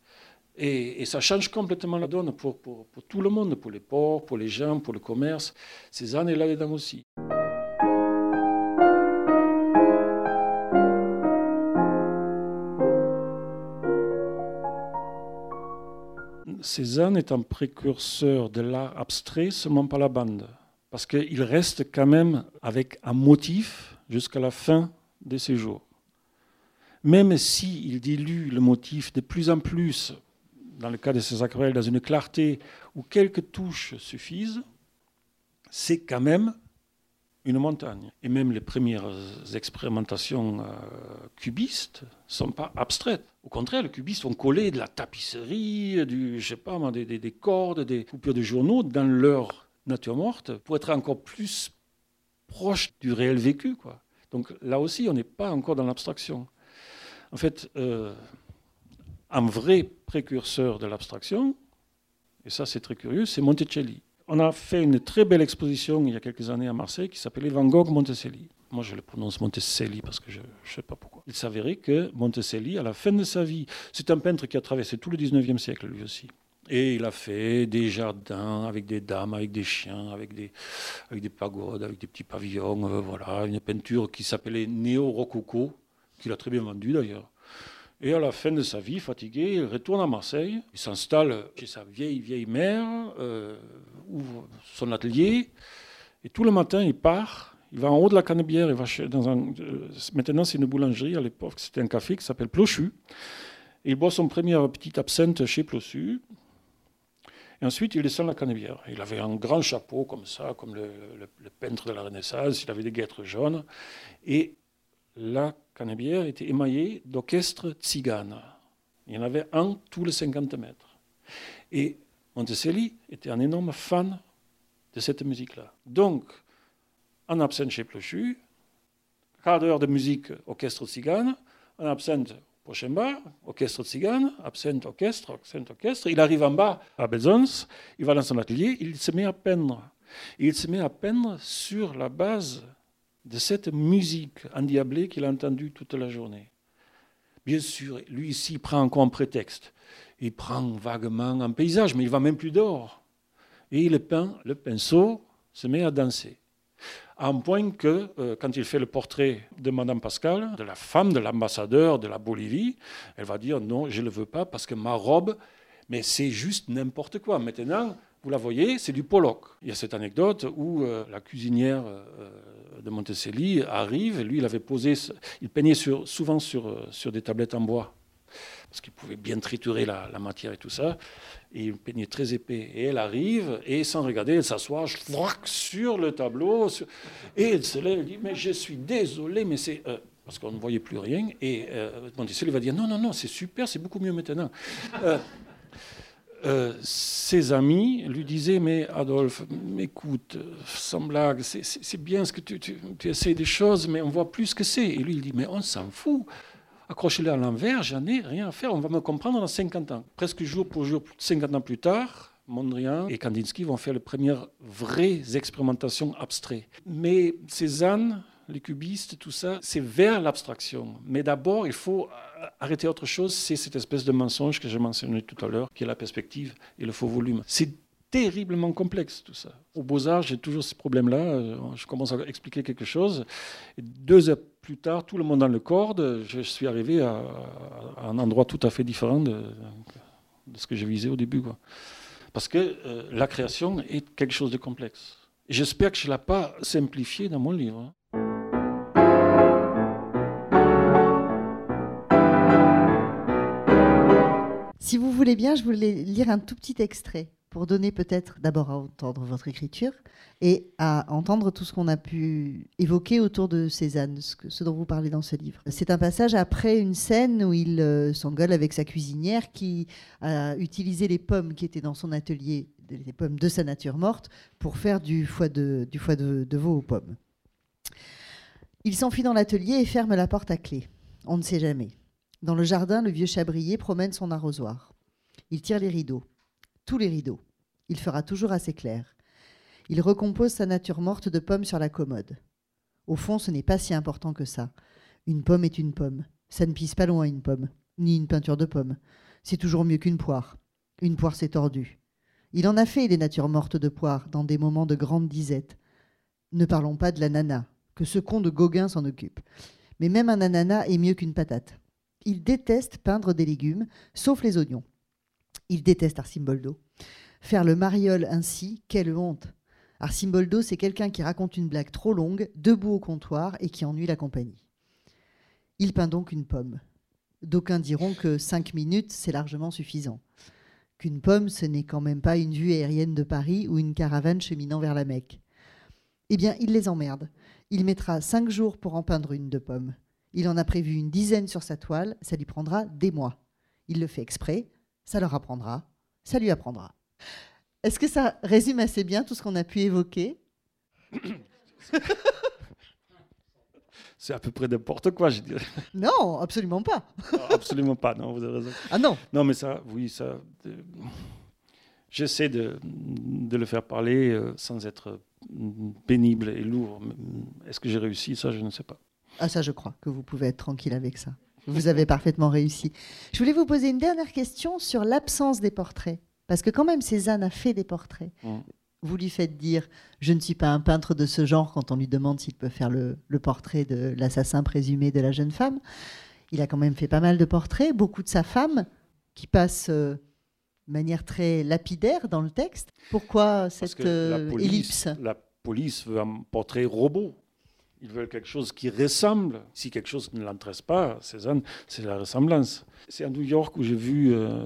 Et, ça change complètement la donne pour, pour, tout le monde, pour les ports, pour les gens, pour le commerce. Ces années là-dedans aussi. Cézanne est un précurseur de l'art abstrait, seulement pas la bande. Parce qu'il reste quand même avec un motif jusqu'à la fin de ses jours. Même s'il il dilue le motif de plus en plus dans le cas de ces aquarelles, dans une clarté où quelques touches suffisent, c'est quand même une montagne. Et même les premières expérimentations euh, cubistes ne sont pas abstraites. Au contraire, les cubistes ont collé de la tapisserie, sais pas, des, des, cordes, des coupures de journaux dans leur nature morte pour être encore plus proche du réel vécu. Donc là aussi, on n'est pas encore dans l'abstraction. En fait, euh, un vrai précurseur de l'abstraction, et ça c'est très curieux, c'est Monticelli. on a fait une très belle exposition il y a quelques années à Marseille qui s'appelait Van Gogh Monticelli. Moi, je le prononce Monticelli parce que je ne sais pas pourquoi. Il s'avérait que Monticelli, à la fin de sa vie, c'est un peintre qui a traversé tout le 19e siècle, lui aussi. Et il a fait des jardins avec des dames, avec des chiens, avec des, avec des pagodes, avec des petits pavillons. Euh, voilà, une peinture qui s'appelait Néo-Rococo, qu'il a très bien vendue d'ailleurs. Et à la fin de sa vie, fatigué, il retourne à Marseille. Il s'installe chez sa vieille, vieille mère, euh, ouvre son atelier. Et tout le matin, il part. Il va en haut de la Canebière. Il va euh, maintenant, c'est une boulangerie. À l'époque, c'était un café qui s'appelle Plochu. il boit son premier petit absinthe chez Plochu. Et ensuite, il descend la Canebière. Il avait un grand chapeau comme ça, comme le, le peintre de la Renaissance. Il avait des guêtres jaunes. Et la Canebière était émaillée d'orchestres tziganes. Il y en avait un tous les 50 mètres. Et Monticelli était un énorme fan de cette musique-là. Donc, en absence chez Plochu, quart d'heure de musique orchestre tzigane, en absence prochain bar, orchestre tzigane, absent orchestre, absent orchestre. Il arrive en bas à Bezons, il va dans son atelier, il se met à peindre. il se met à peindre sur la base de cette musique endiablée qu'il a entendue toute la journée. Bien sûr, lui ici prend encore un prétexte. Il prend vaguement un paysage, mais il va même plus dehors. Et il peint, le pinceau se met à danser. À un point que, euh, quand il fait le portrait de Madame Pascal, de la femme de l'ambassadeur de la Bolivie, elle va dire non, je ne le veux pas parce que ma robe, mais c'est juste n'importe quoi. Maintenant, vous la voyez, c'est du Pollock. Il y a cette anecdote où euh, la cuisinière euh, de Monticelli arrive, lui, il avait posé, il peignait souvent sur, euh, sur des tablettes en bois, parce qu'il pouvait bien triturer la, matière et tout ça, et il peignait très épais. Et elle arrive, et sans regarder, elle s'assoit sur le tableau, et elle se lève, elle dit, mais je suis désolé, mais c'est... parce qu'on ne voyait plus rien, et Monticelli va dire, non, non, non, c'est super, c'est beaucoup mieux maintenant. Euh, ses amis lui disaient Mais Adolphe, écoute, sans blague, c'est bien ce que tu, tu, essaies des choses, mais on voit plus ce que c'est. Et lui, il dit Mais on s'en fout. Accrochez-le à l'envers, j'en ai rien à faire, on va me comprendre dans 50 ans. Presque jour pour jour, 50 ans plus tard, Mondrian et Kandinsky vont faire les premières vraies expérimentations abstraites. Mais Cézanne, les cubistes, tout ça, c'est vers l'abstraction. Mais d'abord, il faut arrêter autre chose, c'est cette espèce de mensonge que j'ai mentionné tout à l'heure, qui est la perspective et le faux volume. C'est terriblement complexe tout ça. Au Beaux-Arts, j'ai toujours ce problème-là. Euh, je commence à expliquer quelque chose. Et deux heures plus tard, tout le monde dans le corde, je suis arrivé à, un endroit tout à fait différent de, ce que j'ai visé au début. Quoi. Parce que euh, la création est quelque chose de complexe. J'espère que je ne l'ai pas simplifié dans mon livre. Si vous voulez bien, je voulais lire un tout petit extrait pour donner peut-être d'abord à entendre votre écriture et à entendre tout ce qu'on a pu évoquer autour de Cézanne, ce, dont vous parlez dans ce livre. C'est un passage après une scène où il euh, s'engueule avec sa cuisinière qui a utilisé les pommes qui étaient dans son atelier, les pommes de sa nature morte, pour faire du foie de, du foie de veau aux pommes. Il s'enfuit dans l'atelier et ferme la porte à clé. On ne sait jamais. Dans le jardin, le vieux chabrier promène son arrosoir. Il tire les rideaux, tous les rideaux. Il fera toujours assez clair. Il recompose sa nature morte de pommes sur la commode. Au fond, ce n'est pas si important que ça. Une pomme est une pomme. Ça ne pisse pas loin une pomme, ni une peinture de pomme. C'est toujours mieux qu'une poire. Une poire s'est tordue. Il en a fait des natures mortes de poire dans des moments de grande disette. Ne parlons pas de l'ananas, que ce con de Gauguin s'en occupe. Mais même un ananas est mieux qu'une patate. Il déteste peindre des légumes, sauf les oignons. Il déteste Arcimboldo. Faire le mariole ainsi, quelle honte. Arcimboldo, c'est quelqu'un qui raconte une blague trop longue, debout au comptoir et qui ennuie la compagnie. Il peint donc une pomme. D'aucuns diront que cinq minutes, c'est largement suffisant. Qu'une pomme, ce n'est quand même pas une vue aérienne de Paris ou une caravane cheminant vers la Mecque. Eh bien, il les emmerde. Il mettra cinq jours pour en peindre une de pomme. Il en a prévu une dizaine sur sa toile, ça lui prendra des mois. Il le fait exprès, ça leur apprendra, ça lui apprendra. Est-ce que ça résume assez bien tout ce qu'on a pu évoquer? C'est à peu près n'importe quoi, je dirais. Non, absolument pas. absolument pas, non, vous avez raison. Ah non Non, mais ça, oui, ça. Euh, J'essaie de, le faire parler euh, sans être pénible et lourd. Est-ce que j'ai réussi? Ça, je ne sais pas. Ah ça, je crois que vous pouvez être tranquille avec ça. Vous avez parfaitement réussi. Je voulais vous poser une dernière question sur l'absence des portraits. Parce que quand même, Cézanne a fait des portraits. Mmh. Vous lui faites dire Je ne suis pas un peintre de ce genre quand on lui demande s'il peut faire le, portrait de l'assassin présumé de la jeune femme. Il a quand même fait pas mal de portraits, beaucoup de sa femme, qui passe euh, de manière très lapidaire dans le texte. Pourquoi cette euh, ellipse? La police veut un portrait robot. Ils veulent quelque chose qui ressemble. Si quelque chose ne l'intéresse pas, Cézanne, c'est la ressemblance. C'est à New York où j'ai vu euh,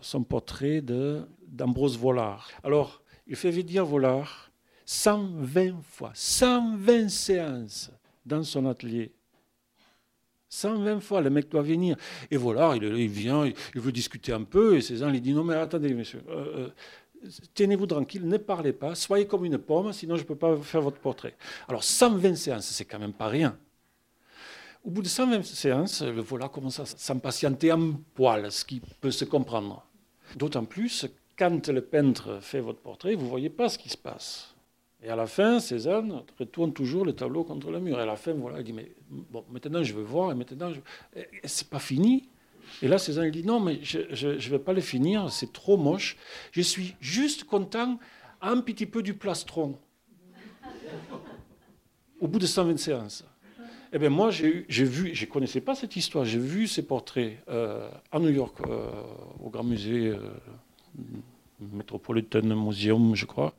son portrait d'Ambrose Vollard. Alors, il fait venir Vollard 120 fois, 120 séances dans son atelier. 120 fois, le mec doit venir. Et Vollard, il, vient, il, veut discuter un peu, et Cézanne lui dit Non, mais attendez, monsieur. Euh, euh, tenez-vous tranquille, ne parlez pas, soyez comme une pomme, sinon je ne peux pas faire votre portrait. Alors 120 séances, c'est quand même pas rien. Au bout de 120 séances, le voilà commence à s'impatienter un poil, ce qui peut se comprendre. D'autant plus, quand le peintre fait votre portrait, vous ne voyez pas ce qui se passe. Et à la fin, Cézanne retourne toujours le tableau contre le mur. Et à la fin, voilà, il dit, mais bon, maintenant je veux voir, et maintenant, je... c'est pas fini. Et là, Cézanne dit Non, mais je ne vais pas le finir, c'est trop moche. Je suis juste content un petit peu du plastron. Au bout de 120 séances. Eh bien, moi, j'ai vu, je ne connaissais pas cette histoire, j'ai vu ces portraits euh, à New York, euh, au Grand Musée euh, Metropolitan Museum, je crois.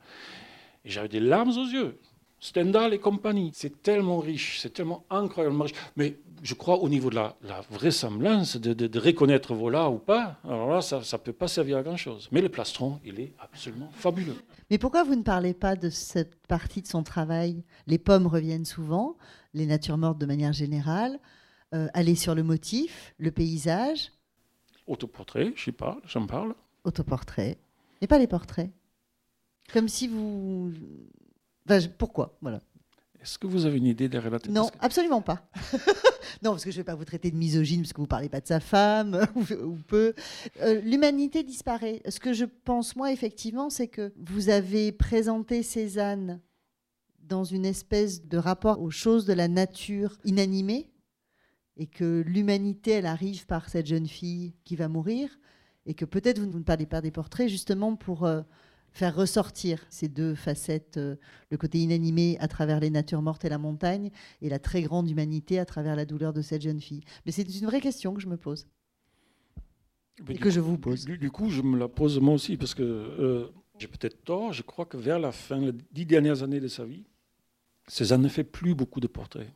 Et j'avais des larmes aux yeux. Stendhal et compagnie. C'est tellement riche, c'est tellement incroyablement riche. Mais je crois au niveau de la, vraisemblance, de, de, reconnaître voilà ou pas, alors là, ça ne peut pas servir à grand-chose. Mais le plastron, il est absolument fabuleux. Mais pourquoi vous ne parlez pas de cette partie de son travail? Les pommes reviennent souvent, les natures mortes de manière générale, euh, aller sur le motif, le paysage. Autoportrait, j'y parle, j'en parle. Autoportrait, mais pas les portraits. Comme si vous pourquoi? Voilà. Est-ce que vous avez une idée derrière la Non, absolument pas. (laughs) non, parce que je ne vais pas vous traiter de misogyne parce que vous ne parlez pas de sa femme (laughs) ou, peu. Euh, l'humanité disparaît. Ce que je pense, moi, effectivement, c'est que vous avez présenté Cézanne dans une espèce de rapport aux choses de la nature inanimée et que l'humanité, elle arrive par cette jeune fille qui va mourir et que peut-être vous, ne parlez pas des portraits justement pour... Euh, faire ressortir ces deux facettes, euh, le côté inanimé à travers les natures mortes et la montagne, et la très grande humanité à travers la douleur de cette jeune fille. Mais c'est une vraie question que je me pose. et que je vous pose. Du, coup, je me la pose moi aussi, parce que euh, j'ai peut-être tort, je crois que vers la fin, les dix dernières années de sa vie, Cézanne ne fait plus beaucoup de portraits.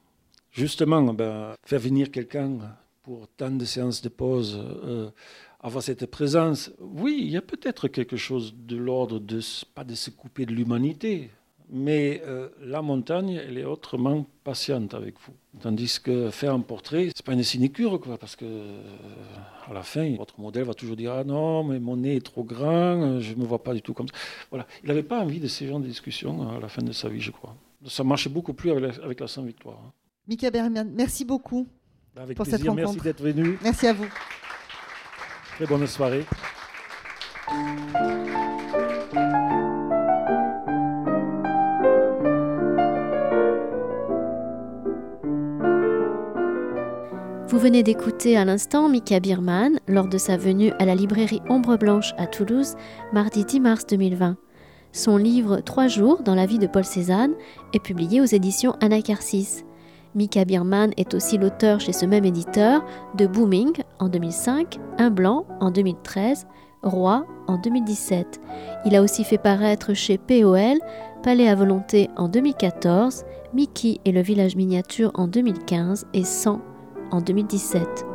Justement, ben, faire venir quelqu'un pour tant de séances de pause, euh, avoir cette présence, oui, il y a peut-être quelque chose de l'ordre de, pas de se couper de l'humanité, mais euh, la montagne, elle est autrement patiente avec vous. Tandis que faire un portrait, c'est pas une sinécure, quoi, parce que euh, à la fin, votre modèle va toujours dire ah non, mais mon nez est trop grand, je me vois pas du tout comme ça. Voilà, il n'avait pas envie de ces genres de discussions à la fin de sa vie, je crois. Ça marchait beaucoup plus avec la, avec la Saint-Victoire. Hein. Mika Bermian, merci beaucoup avec pour plaisir. cette rencontre. Merci d'être venu. Merci à vous. Très bonne soirée. Vous venez d'écouter à l'instant Mika Birman lors de sa venue à la librairie Ombre Blanche à Toulouse, mardi 10 mars 2020. Son livre Trois jours dans la vie de Paul Cézanne est publié aux éditions Anacarsis. Mika Birman est aussi l'auteur chez ce même éditeur de Booming en 2005, Un Blanc en 2013, Roi en 2017. Il a aussi fait paraître chez POL Palais à volonté en 2014, Mickey et le village miniature en 2015 et 100 en 2017.